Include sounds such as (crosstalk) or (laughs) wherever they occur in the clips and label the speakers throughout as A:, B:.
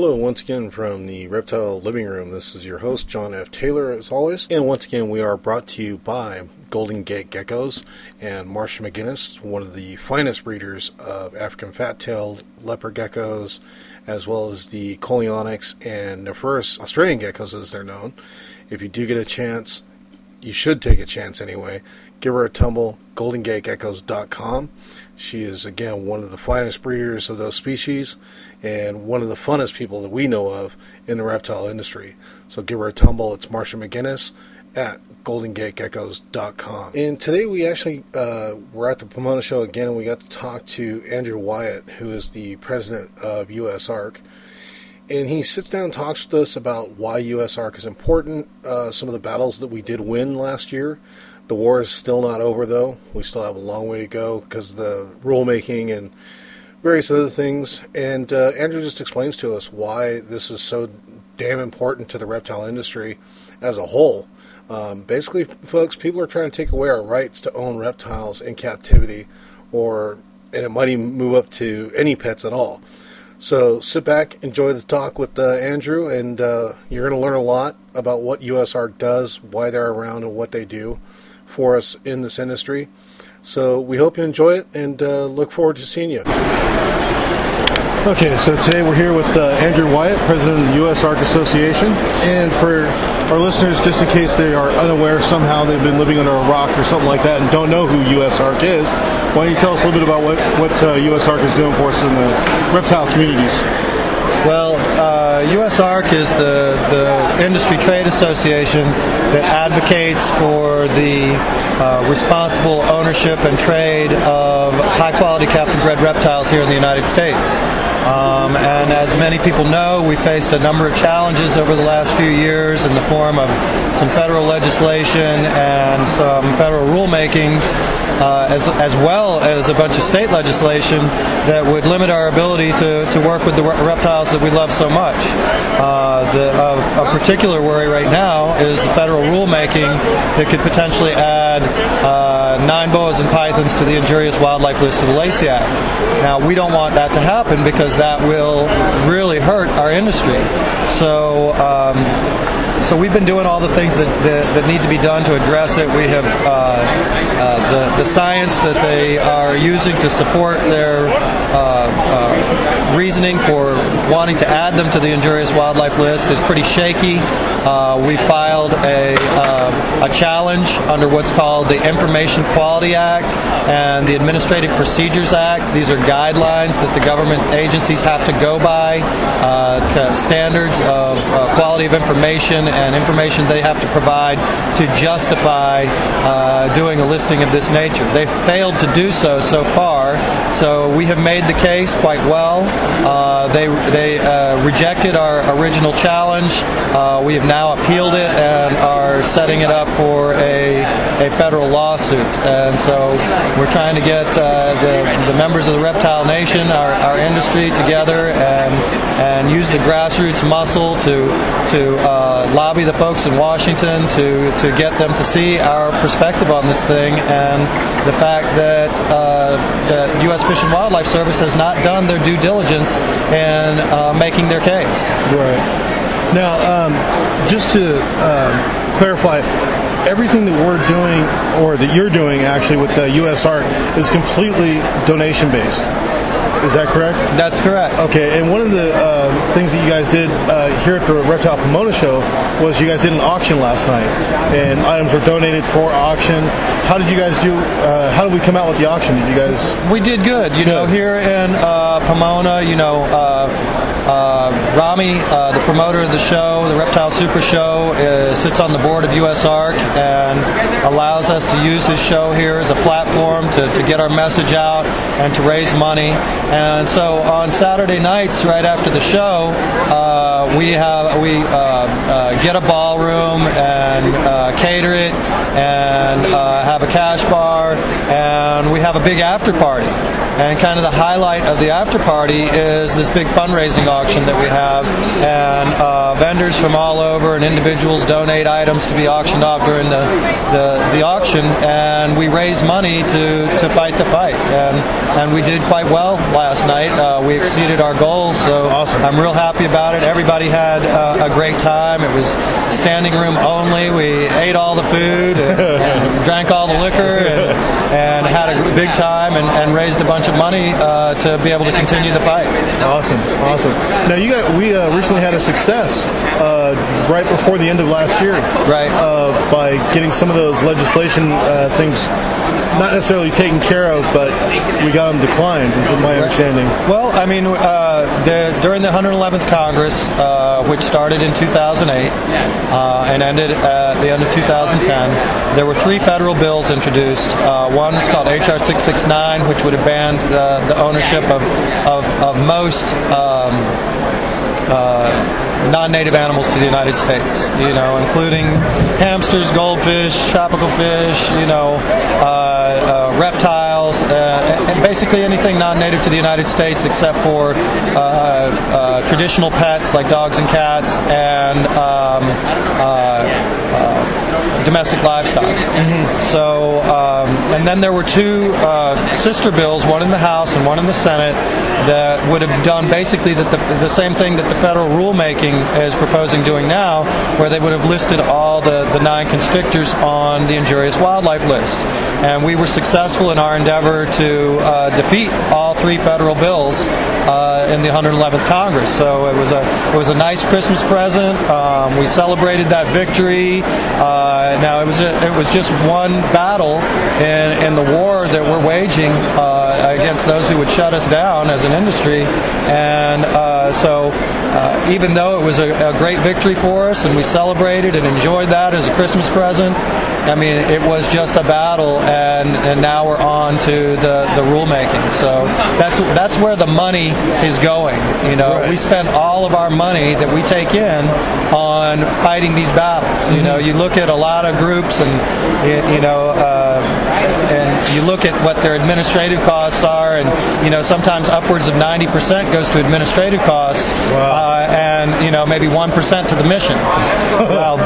A: Hello, once again from the Reptile Living Room. This is your host, John F. Taylor, as always. And once again, we are brought to you by Golden Gate Geckos and Marsha McGinnis, one of the finest breeders of African fat tailed leopard geckos, as well as the Coleonyx and Nephurus Australian geckos, as they're known. If you do get a chance, you should take a chance anyway. Give her a tumble, goldengategeckos.com. She is, again, one of the finest breeders of those species and one of the funnest people that we know of in the reptile industry. So give her a tumble. It's Marsha McGinnis at goldengategeckos.com. And today we actually uh, we're at the Pomona show again, and we got to talk to Andrew Wyatt, who is the president of USARK. And he sits down and talks with us about why USARK is important, uh, some of the battles that we did win last year. The war is still not over, though. We still have a long way to go because of the rulemaking and various other things. And uh, Andrew just explains to us why this is so damn important to the reptile industry as a whole. Um, basically, folks, people are trying to take away our rights to own reptiles in captivity, or and it might even move up to any pets at all. So sit back, enjoy the talk with uh, Andrew, and uh, you're going to learn a lot about what USARK does, why they're around, and what they do for us in this industry. So we hope you enjoy it and uh, look forward to seeing you. Okay, so today we're here with uh, Andrew Wyatt, president of the USARK Association. And for our listeners, just in case they are unaware, somehow they've been living under a rock or something like that and don't know who USARK is, why don't you tell us a little bit about what, what uh, USARK is doing for us in the reptile communities?
B: Well, uh, USARK is the, the industry trade association that advocates for the uh, responsible ownership and trade of high quality captive bred reptiles here in the United States. Um, and as many people know, we faced a number of challenges over the last few years in the form of some federal legislation and some federal rulemakings, uh, as, as well as a bunch of state legislation that would limit our ability to, to work with the reptiles that we love so much. Uh, the, of, particular worry right now is the federal rulemaking that could potentially add uh, nine boas and pythons to the injurious wildlife list of the Lacey Act. Now, we don't want that to happen because that will really hurt our industry. So, um, so we've been doing all the things that, that, that, need to be done to address it. We have uh, uh, the, the science that they are using to support their uh, uh, reasoning for wanting to add them to the injurious wildlife list is pretty shaky. Uh, we filed a, uh, a challenge under what's called the Information Quality Act and the Administrative Procedures Act. These are guidelines that the government agencies have to go by, standards of quality of information and information they have to provide to justify uh, doing a listing of this nature. They've failed to do so so far, so we have made the case quite well. Uh, they they uh, rejected our original challenge. Uh, we have now appealed it and are setting it up for a, a federal lawsuit. And so we're trying to get uh, the, the members of the Reptile Nation, our, our industry, together and and use the grassroots muscle to to uh, lobby the folks in Washington to, to get them to see our perspective on this thing and the fact that uh, the U.S. Fish and Wildlife Service has not done their due diligence in uh, making their case.
A: Right. Now, um, just to um, clarify, everything that we're doing, or that you're doing actually with the USARK, is completely donation based. Is that correct?
B: That's correct.
A: Okay, and one of the uh, things that you guys did uh, here at the Reptile Pomona show was you guys did an auction last night, and items were donated for auction. How did you guys do? Uh, how did we come out with the auction? Did you guys?
B: We did good. You good. know, here in uh, Pomona, you know. Uh, Rami, uh, the promoter of the show, the Reptile Super Show, uh, sits on the board of USARK and allows us to use his show here as a platform to, to get our message out and to raise money. And so on Saturday nights, right after the show, uh, we have we uh, uh, get a ballroom and cater it and have a cash bar, and we have a big after party. And kind of the highlight of the after party is this big fundraising auction that we have, and uh, vendors from all over and individuals donate items to be auctioned off during the, the, the auction, and we raise money to, to fight the fight. And, and we did quite well last night. Uh, we exceeded our goals, so
A: Awesome.
B: I'm real happy about it. Everybody had uh, a great time. It was standing room only. We ate all the food and, and drank all the liquor had a big time and, and raised a bunch of money uh, to be able to continue the fight.
C: Awesome, awesome. Now you got we uh, recently had a success uh, right before the end of last year,
B: Right.
C: Uh, by getting some of those legislation uh, things not necessarily taken care of, but we got them declined. Is my understanding?
B: Well, I mean, uh, the, during the 111th Congress, uh, which started in 2008 uh, and ended at the end of 2010, there were three federal bills introduced. Uh, one is called H.R. 669, which would have banned the, the ownership of, of, of most. Um, uh, non-native animals to the United States, you know, including hamsters, goldfish, tropical fish, you know, uh, uh, reptiles, uh, and basically anything non-native to the United States except for uh, uh, traditional pets like dogs and cats and um, uh, uh, domestic livestock. So, um, and then there were two uh, sister bills, one in the House and one in the Senate, that would have done basically the, the, the same thing that the federal rulemaking is proposing doing now, where they would have listed all the, the nine constrictors on the injurious wildlife list. And we were successful in our endeavor to uh, defeat all three federal bills uh, in the 111th Congress. So it was a it was a nice Christmas present. Um, we celebrated that victory. Uh, now it was a, it was just one battle in, in the war that we're waging uh, against those who would shut us down as an industry, and uh, so uh, even though it was a, a great victory for us and we celebrated and enjoyed that as a Christmas present, I mean it was just a battle, and, and now we're on to the, the rulemaking. So that's that's where the money is going. You know,
C: Right.
B: we spend all of our money that we take in on fighting these battles. You know, you look at a lot of groups and you, you know. Uh, and you look at what their administrative costs are, and you know sometimes upwards of 90% goes to administrative costs, uh, and you know maybe one percent to the mission. (laughs) well,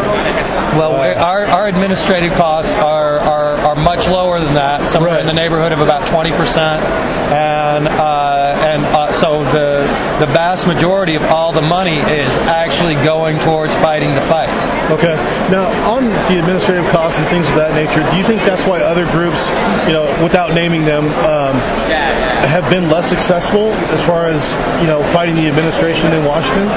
B: well, we- our, our administrative costs are, are, are much lower than that, somewhere in the neighborhood of about 20%, and uh, and uh, so the the vast majority of all the money is actually going towards fighting the fight.
C: Okay. Now, on the administrative costs and things of that nature, do you think that's why other groups, you know, without naming them, um, have been less successful as far as you know fighting the administration in Washington?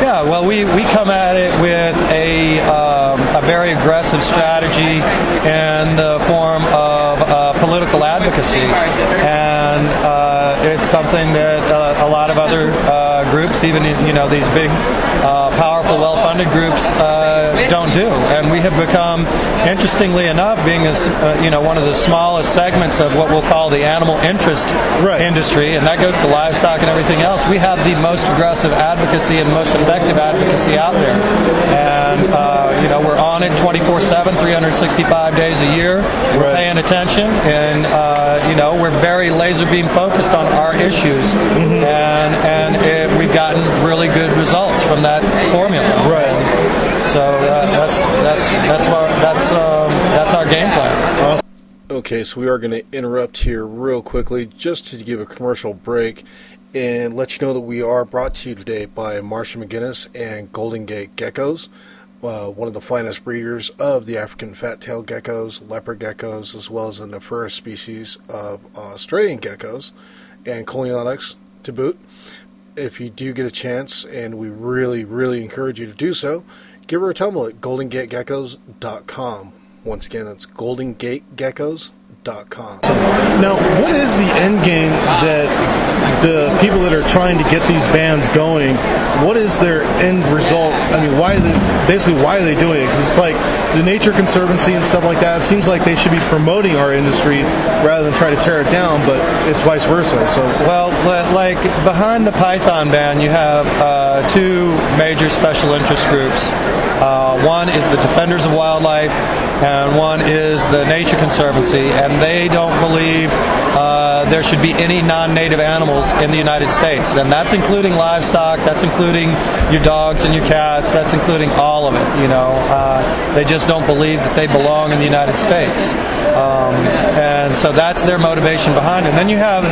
B: Yeah, well, we, we come at it with a, um, a very aggressive strategy in the form of uh, political advocacy. And uh, it's something that uh, a lot of other uh, groups, even you know these big, uh, powerful, well-funded groups, uh, don't do. And we have become, interestingly enough, being as, uh, you know one of the smallest segments of what we'll call the animal interest
C: Right.
B: industry, and that goes to livestock and everything else. We have the most aggressive advocacy and most effective advocacy out there, and uh, you know we're on it 24/7, 365 days a year. We're
C: Right.
B: paying attention, and uh, you know we're very laser beam focused on our issues, and and it, we've gotten really good results from that formula.
C: Right.
B: So uh, that's that's that's our that's um, that's our game plan.
A: Okay, so we are going to interrupt here real quickly just to give a commercial break and let you know that we are brought to you today by Marsha McGinnis and Golden Gate Geckos, uh, one of the finest breeders of the African fat-tailed geckos, leopard geckos, as well as the Nephurus species of Australian geckos and Coleonyx to boot. If you do get a chance, and we really, really encourage you to do so, give her a tumble at goldengategeckos.com. Once again, that's goldengategeckos.com.
C: Now, what is the end game that the people that are trying to get these bands going? What is their end result? I mean, why? Are they, basically, why are they doing it? Because it's like
A: the Nature Conservancy and stuff like that. It seems like they should be promoting our industry rather than try to tear it down, but it's vice versa. So
B: well, like behind the python ban, you have uh, two major special interest groups. Uh, one is the Defenders of Wildlife, and one is the Nature Conservancy, and they don't believe uh, there should be any non-native animals in the United States, and that's including livestock, that's including your dogs and your cats, that's including all of it. You know, uh, they just don't believe that they belong in the United States. Um, and so that's their motivation behind it. And then you have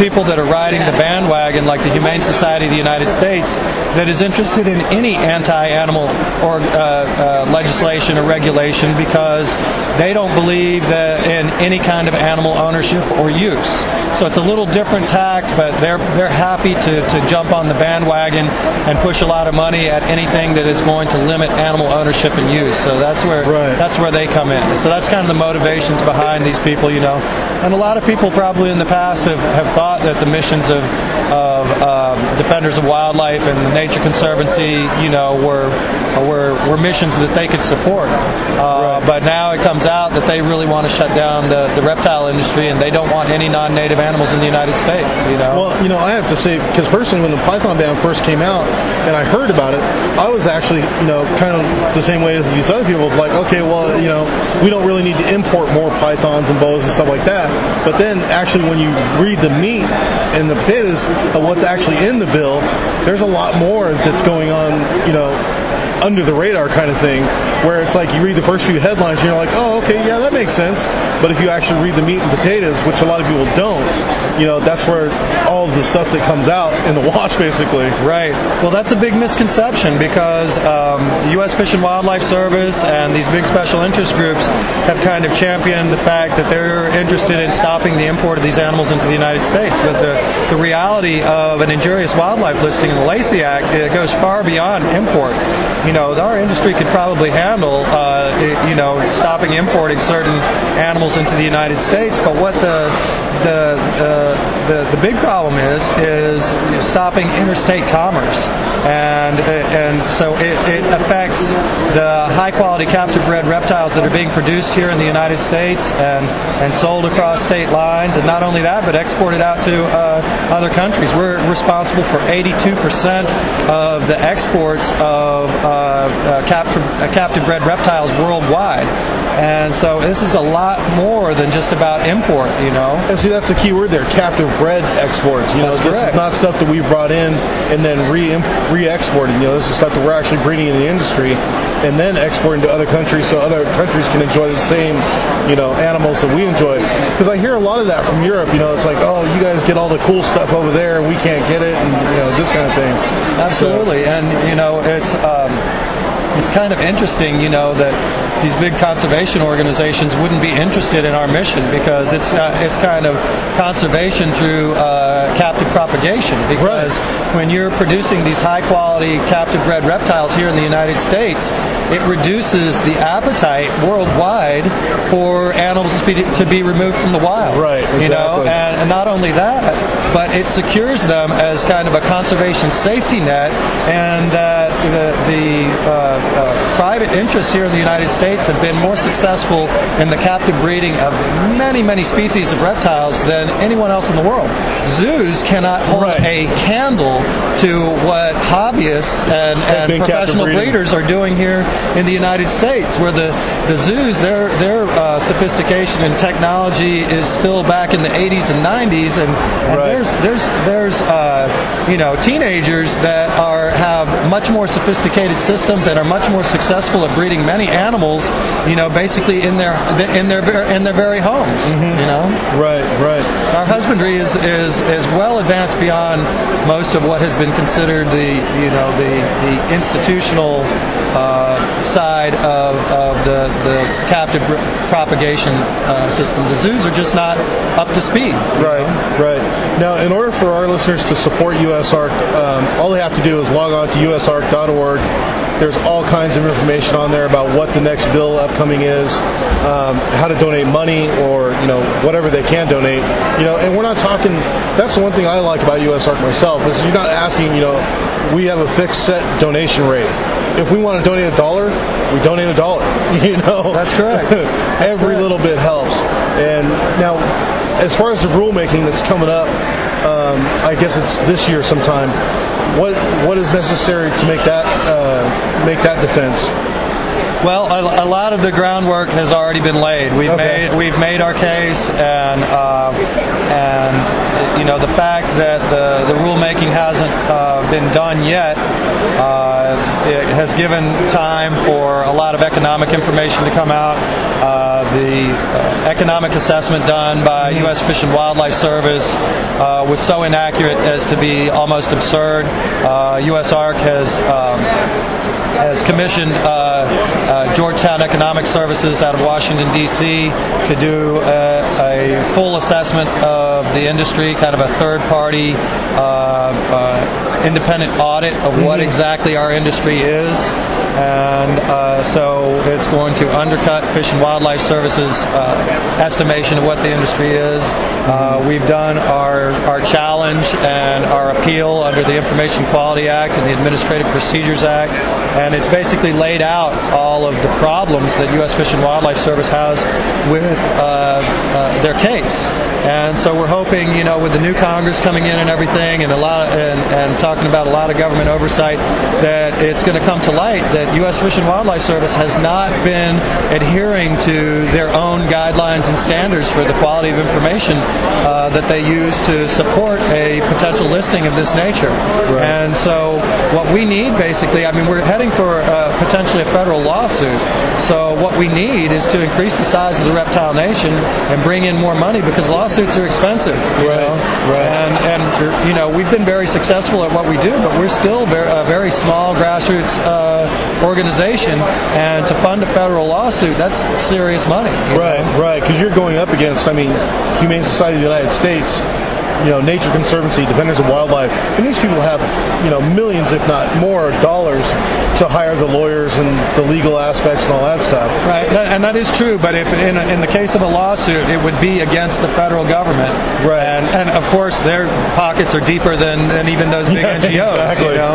B: people that are riding the bandwagon, like the Humane Society of the United States, that is interested in any anti-animal or uh, uh, legislation or regulation because they don't believe that in any kind of animal ownership or use. So it's a little different tact, but they're they're happy to, to jump on the bandwagon and push a lot of money at anything that is going to limit animal ownership and use. So that's where
A: right.
B: that's where they come in. So that's kind of the motivations behind these people, you know. And a lot of people probably in the past have, have thought that the missions of, of um, Defenders of Wildlife and the Nature Conservancy, you know, were, were, were missions that they could support. Uh, right. But now it comes out that they really want to shut down the, the reptile industry and they don't want any non-native animals in the United States, you know.
A: Well, you know, I have to say, because personally, when the Python ban first came out and I heard about it, I was actually, you know, kind of the same way as these other people, like, okay, well, you know, we don't really need to import more pythons and boas and stuff like that. But then actually when you read the meat and the potatoes of what's actually in the bill, there's a lot more that's going on, you know, under the radar kind of thing, where it's like you read the first few headlines and you're like, oh, okay, yeah, that makes sense. But if you actually read the meat and potatoes, which a lot of people don't, you know, that's where all the stuff that comes out in the (laughs) wash, basically.
B: Right. Well, that's a big misconception because um, the U.S. Fish and Wildlife Service and these big special interest groups have kind of championed the fact that they're interested in stopping the import of these animals into the United States. But the, the reality of an injurious wildlife listing in the Lacey Act it goes far beyond import. You know, our industry could probably handle, uh, you know, stopping importing certain animals into the United States. But what the the uh, the, the big problem is is stopping interstate commerce, and and so it, it affects the high quality captive bred reptiles that are being produced here in the United States and and sold across state lines, and not only that, but exported out to uh, other countries. We're responsible for 82 percent of the exports of uh, uh captive, uh, captive bred reptiles worldwide. And so this is a lot more than just about import, you know.
A: And see, that's the key word there: captive bred exports. You
B: that's
A: know, this
B: correct.
A: is not stuff that we brought in and then re re-exporting. You know, this is stuff that we're actually breeding in the industry and then exporting to other countries, so other countries can enjoy the same, you know, animals that we enjoy. Because I hear a lot of that from Europe. You know, it's like, oh, you guys get all the cool stuff over there, and we can't get it, and you know, this kind of thing.
B: Absolutely, so, and you know, it's. Um, it's kind of interesting, you know, that these big conservation organizations wouldn't be interested in our mission because it's uh, it's kind of conservation through uh, captive propagation. Because
A: right.
B: when you're producing these high quality captive bred reptiles here in the United States, it reduces the appetite worldwide for animals to be, to be removed from the wild.
A: Right. Exactly.
B: You know, and, and not only that, but it secures them as kind of a conservation safety net, and that the the uh, uh, private interests here in the United States have been more successful in the captive breeding of many, many species of reptiles than anyone else in the world. Zoos cannot hold
A: right.
B: a candle to what hobbyists and, and professional breeders are doing here in the United States, where the, the zoos, their, their uh, sophistication and technology is still back in the 80s and 90s, and, and
A: right.
B: there's, there's, there's uh, you know, teenagers that are much more sophisticated systems and are much more successful at breeding many animals, you know, basically in their in their in their very homes.
A: Mm-hmm.
B: You know,
A: right, right.
B: Our husbandry is, is is well advanced beyond most of what has been considered the you know the the institutional uh, side of, of the the captive propagation uh, system. The zoos are just not up to speed.
A: Right, know? right. Now, in order for our listeners to support USARK, um, all they have to do is log on to usark.org there's all kinds of information on there about what the next bill upcoming is, um, how to donate money, or you know whatever they can donate. You know, and we're not talking. That's the one thing I like about USARK myself is you're not asking. You know, we have a fixed set donation rate
C: if we want to donate a dollar, we donate a dollar. (laughs) You know,
B: That's correct. (laughs) That's
C: every
B: correct.
C: little bit helps. And now, as far as the rulemaking that's coming up, um, I guess it's this year sometime. What what is necessary to make that uh, make that defense?
B: Well, a, a lot of the groundwork has already been laid. We've
C: Okay.
B: made we've made our case, and uh, and you know the fact that the the rulemaking hasn't uh, been done yet. Uh, it has given time for a lot of economic information to come out. Uh, the uh, economic assessment done by U.S. Fish and Wildlife Service uh, was so inaccurate as to be almost absurd. Uh, USARK has um, has commissioned uh, uh, Georgetown Economic Services out of Washington, D.C. to do a, a full assessment of the industry, kind of a third party uh, uh, independent audit of what exactly our industry is. And uh, so it's going to undercut Fish and Wildlife Services uh, estimation of what the industry is. Uh, we've done our, our challenge and our appeal under the Information Quality Act and the Administrative Procedures Act, and it's basically laid out all of the problems that U.S. Fish and Wildlife Service has with uh, uh, their case. And so we're hoping, you know, with the new Congress coming in and everything, and a lot of, and, and talking about a lot of government oversight, that it's going to come to light that U.S. Fish and Wildlife Service has not been adhering to their own guidelines and standards for the quality of information uh, that they use to support a potential listing of this nature. And so, what we need basically, I mean, we're heading for uh, potentially a federal lawsuit. So, what we need is to increase the size of the reptile nation and bring in more money because lawsuits are expensive. You
C: Right,
B: know?
C: right.
B: And, and, you know, we've been very successful at what we do, but we're still a very small grassroots uh, organization. And to fund a federal lawsuit, that's serious money.
C: Right,
B: know?
C: right. Because you're going up against, I mean, Humane Society of the United States, you know, Nature Conservancy, Defenders of Wildlife, and these people have, you know, millions, if not more, dollars to hire the lawyers and the legal aspects and all that stuff.
B: Right, and that is true. But if in, in the case of a lawsuit, it would be against the federal government,
C: Right.
B: And, and of course, their pockets are deeper than, than even those big (laughs)
C: Yeah,
B: NGOs,
C: exactly.
B: you know.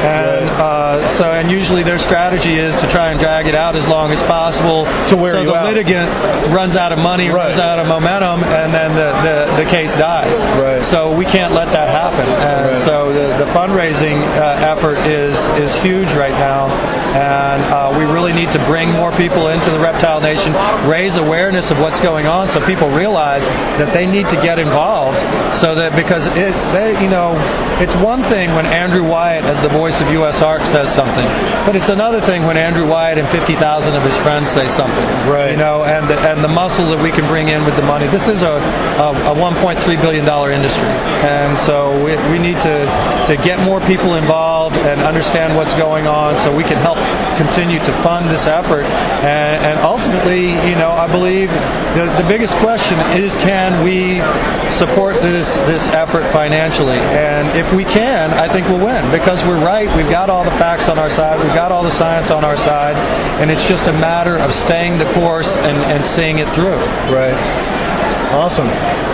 B: And uh, so, and usually their strategy is to try and drag it out as long as possible,
C: To wear
B: so the
C: out.
B: litigant runs out of money,
C: Right.
B: runs out of momentum, and then the, the, the case dies.
C: Right.
B: So we can't let that happen. And
C: Right.
B: so the, the fundraising uh, effort is is huge right now, and uh, we really need to bring more people into the reptile nation, raise awareness of what's going on, so people realize that they need to get involved. So that because it, they, you know, it's one thing when Andrew Wyatt, as the voice of USARK, says something, but it's another thing when Andrew Wyatt and 50,000 of his friends say something.
C: Right.
B: You know, and the, and the muscle that we can bring in with the money. This is a, a, a 1.3 billion dollar industry, and so we, we need to to get more people involved and understand what's going on, so we can help continue to fund this effort. And, and ultimately, you know, I believe the the biggest question is can we support this this effort financially? And if we can, I think we'll win because we're right. We've got all the facts on our side. We've got all the science on our side, and it's just a matter of staying the course and, and seeing it through.
C: Right. Awesome.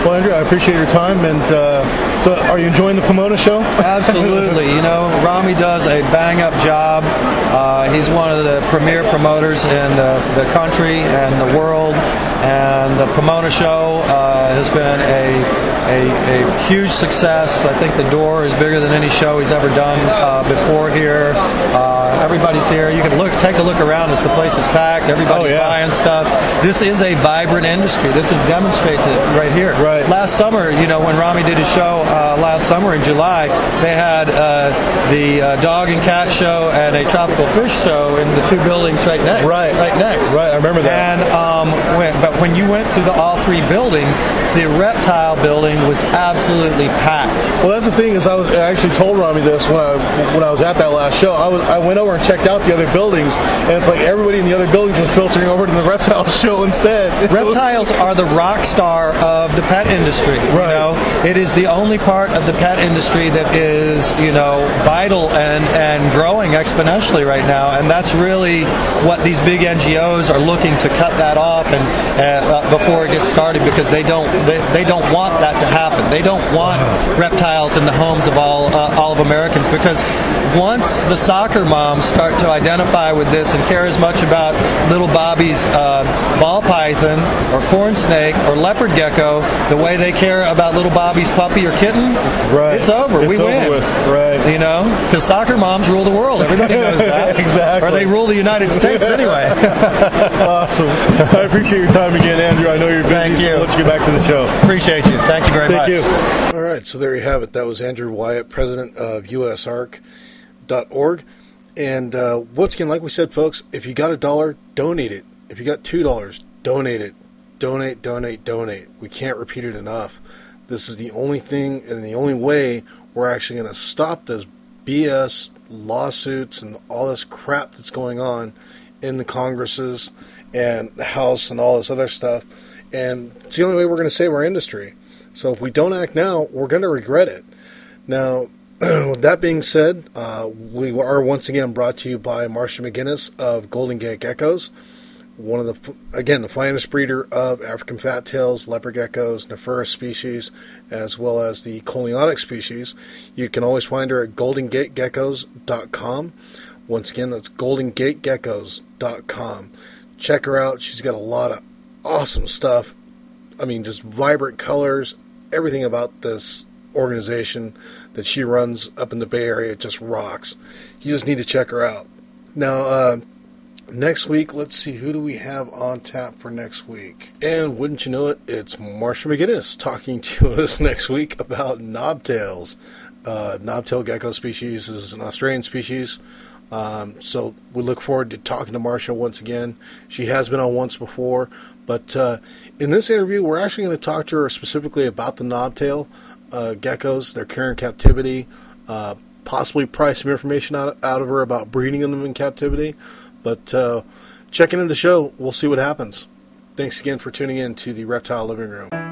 C: Well, Andrew, I appreciate your time. And uh, so, are you enjoying the Pomona show? (laughs)
B: Absolutely. You know, Rami does a bang up job. Uh, he's one of the premier promoters in the, the country and the world. And the Pomona show uh, has been a, a, a huge success. I think the door is bigger than any show he's ever done uh, before here. Uh, everybody's here. You can look, take a look around as the place is packed. Everybody's
C: Oh, yeah.
B: buying stuff. This is a vibrant industry. This is demonstrates it right here.
C: Right.
B: Last summer, you know, when Rami did his show uh, last summer in July, they had uh, the uh, dog and cat show and a tropical fish show in the two buildings right next.
C: Right.
B: Right next.
C: Right, I remember that.
B: And um, when, but when you went to the all three buildings, the reptile building was absolutely packed.
C: Well, that's the thing is I was I actually told Rami this when I when I was at that last show. I was I went over and checked out the other buildings, and it's like everybody in the other buildings was filtering over to the (laughs) reptile show instead. (laughs)
B: Reptiles are the rock star of the pet industry. You
C: Right.
B: know, it is the only part of the pet industry that is, you know, vital and and growing growing exponentially right now, and that's really what these big NGOs are looking to cut that off and uh, before it gets started because they don't they, they don't want that to happen. They don't want reptiles in the homes of all uh, all of Americans because once the soccer moms start to identify with this and care as much about little Bobby's uh, ball python or corn snake or leopard gecko the way they care about little Bobby's puppy or kitten,
C: right.
B: it's over.
C: It's
B: we
C: over
B: win.
C: with. Right.
B: You know, because soccer moms rule the world. Everybody knows that. (laughs)
C: Exactly.
B: Or they rule the United States anyway. (laughs)
C: awesome. I appreciate your time again, Andrew. I know you're busy.
B: Thank
C: so
B: you.
C: I'll let you get back to the show.
B: Appreciate you. Thank you very
C: Thank
B: much.
C: you.
A: All right, so there you have it. That was Andrew Wyatt, president of USARK.org. And uh, once again, like we said, folks, if you got a dollar, donate it. If you got two dollars, donate it. Donate, donate, donate. We can't repeat it enough. This is the only thing and the only way we're actually going to stop this BS lawsuits and all this crap that's going on in the Congresses and the House and all this other stuff. And it's the only way we're going to save our industry. So if we don't act now, we're going to regret it. Now, (clears throat) with that being said, uh, we are once again brought to you by Marcia McGinnis of Golden Gate Geckos, one of the again the finest breeder of African fat tails, leopard geckos, Nephurus species, as well as the Coleonyx species. You can always find her at goldengategeckos.com. Once again, that's goldengategeckos.com. Check her out. She's got a lot of awesome stuff. I mean, just vibrant colors, everything about this organization that she runs up in the Bay Area just rocks. You just need to check her out. Now, uh, next week, let's see who do we have on tap for next week. And wouldn't you know it, it's Marcia McGinnis talking (laughs) to us next week about knobtails. Uh, knobtail gecko species is an Australian species. Um, so we look forward to talking to Marcia once again. She has been on once before, but uh, in this interview, we're actually going to talk to her specifically about the knobtail uh, geckos, their care in captivity, uh, possibly pry some information out, out of her about breeding them in captivity. But uh, into the show, we'll see what happens. Thanks again for tuning in to the Reptile Living Room.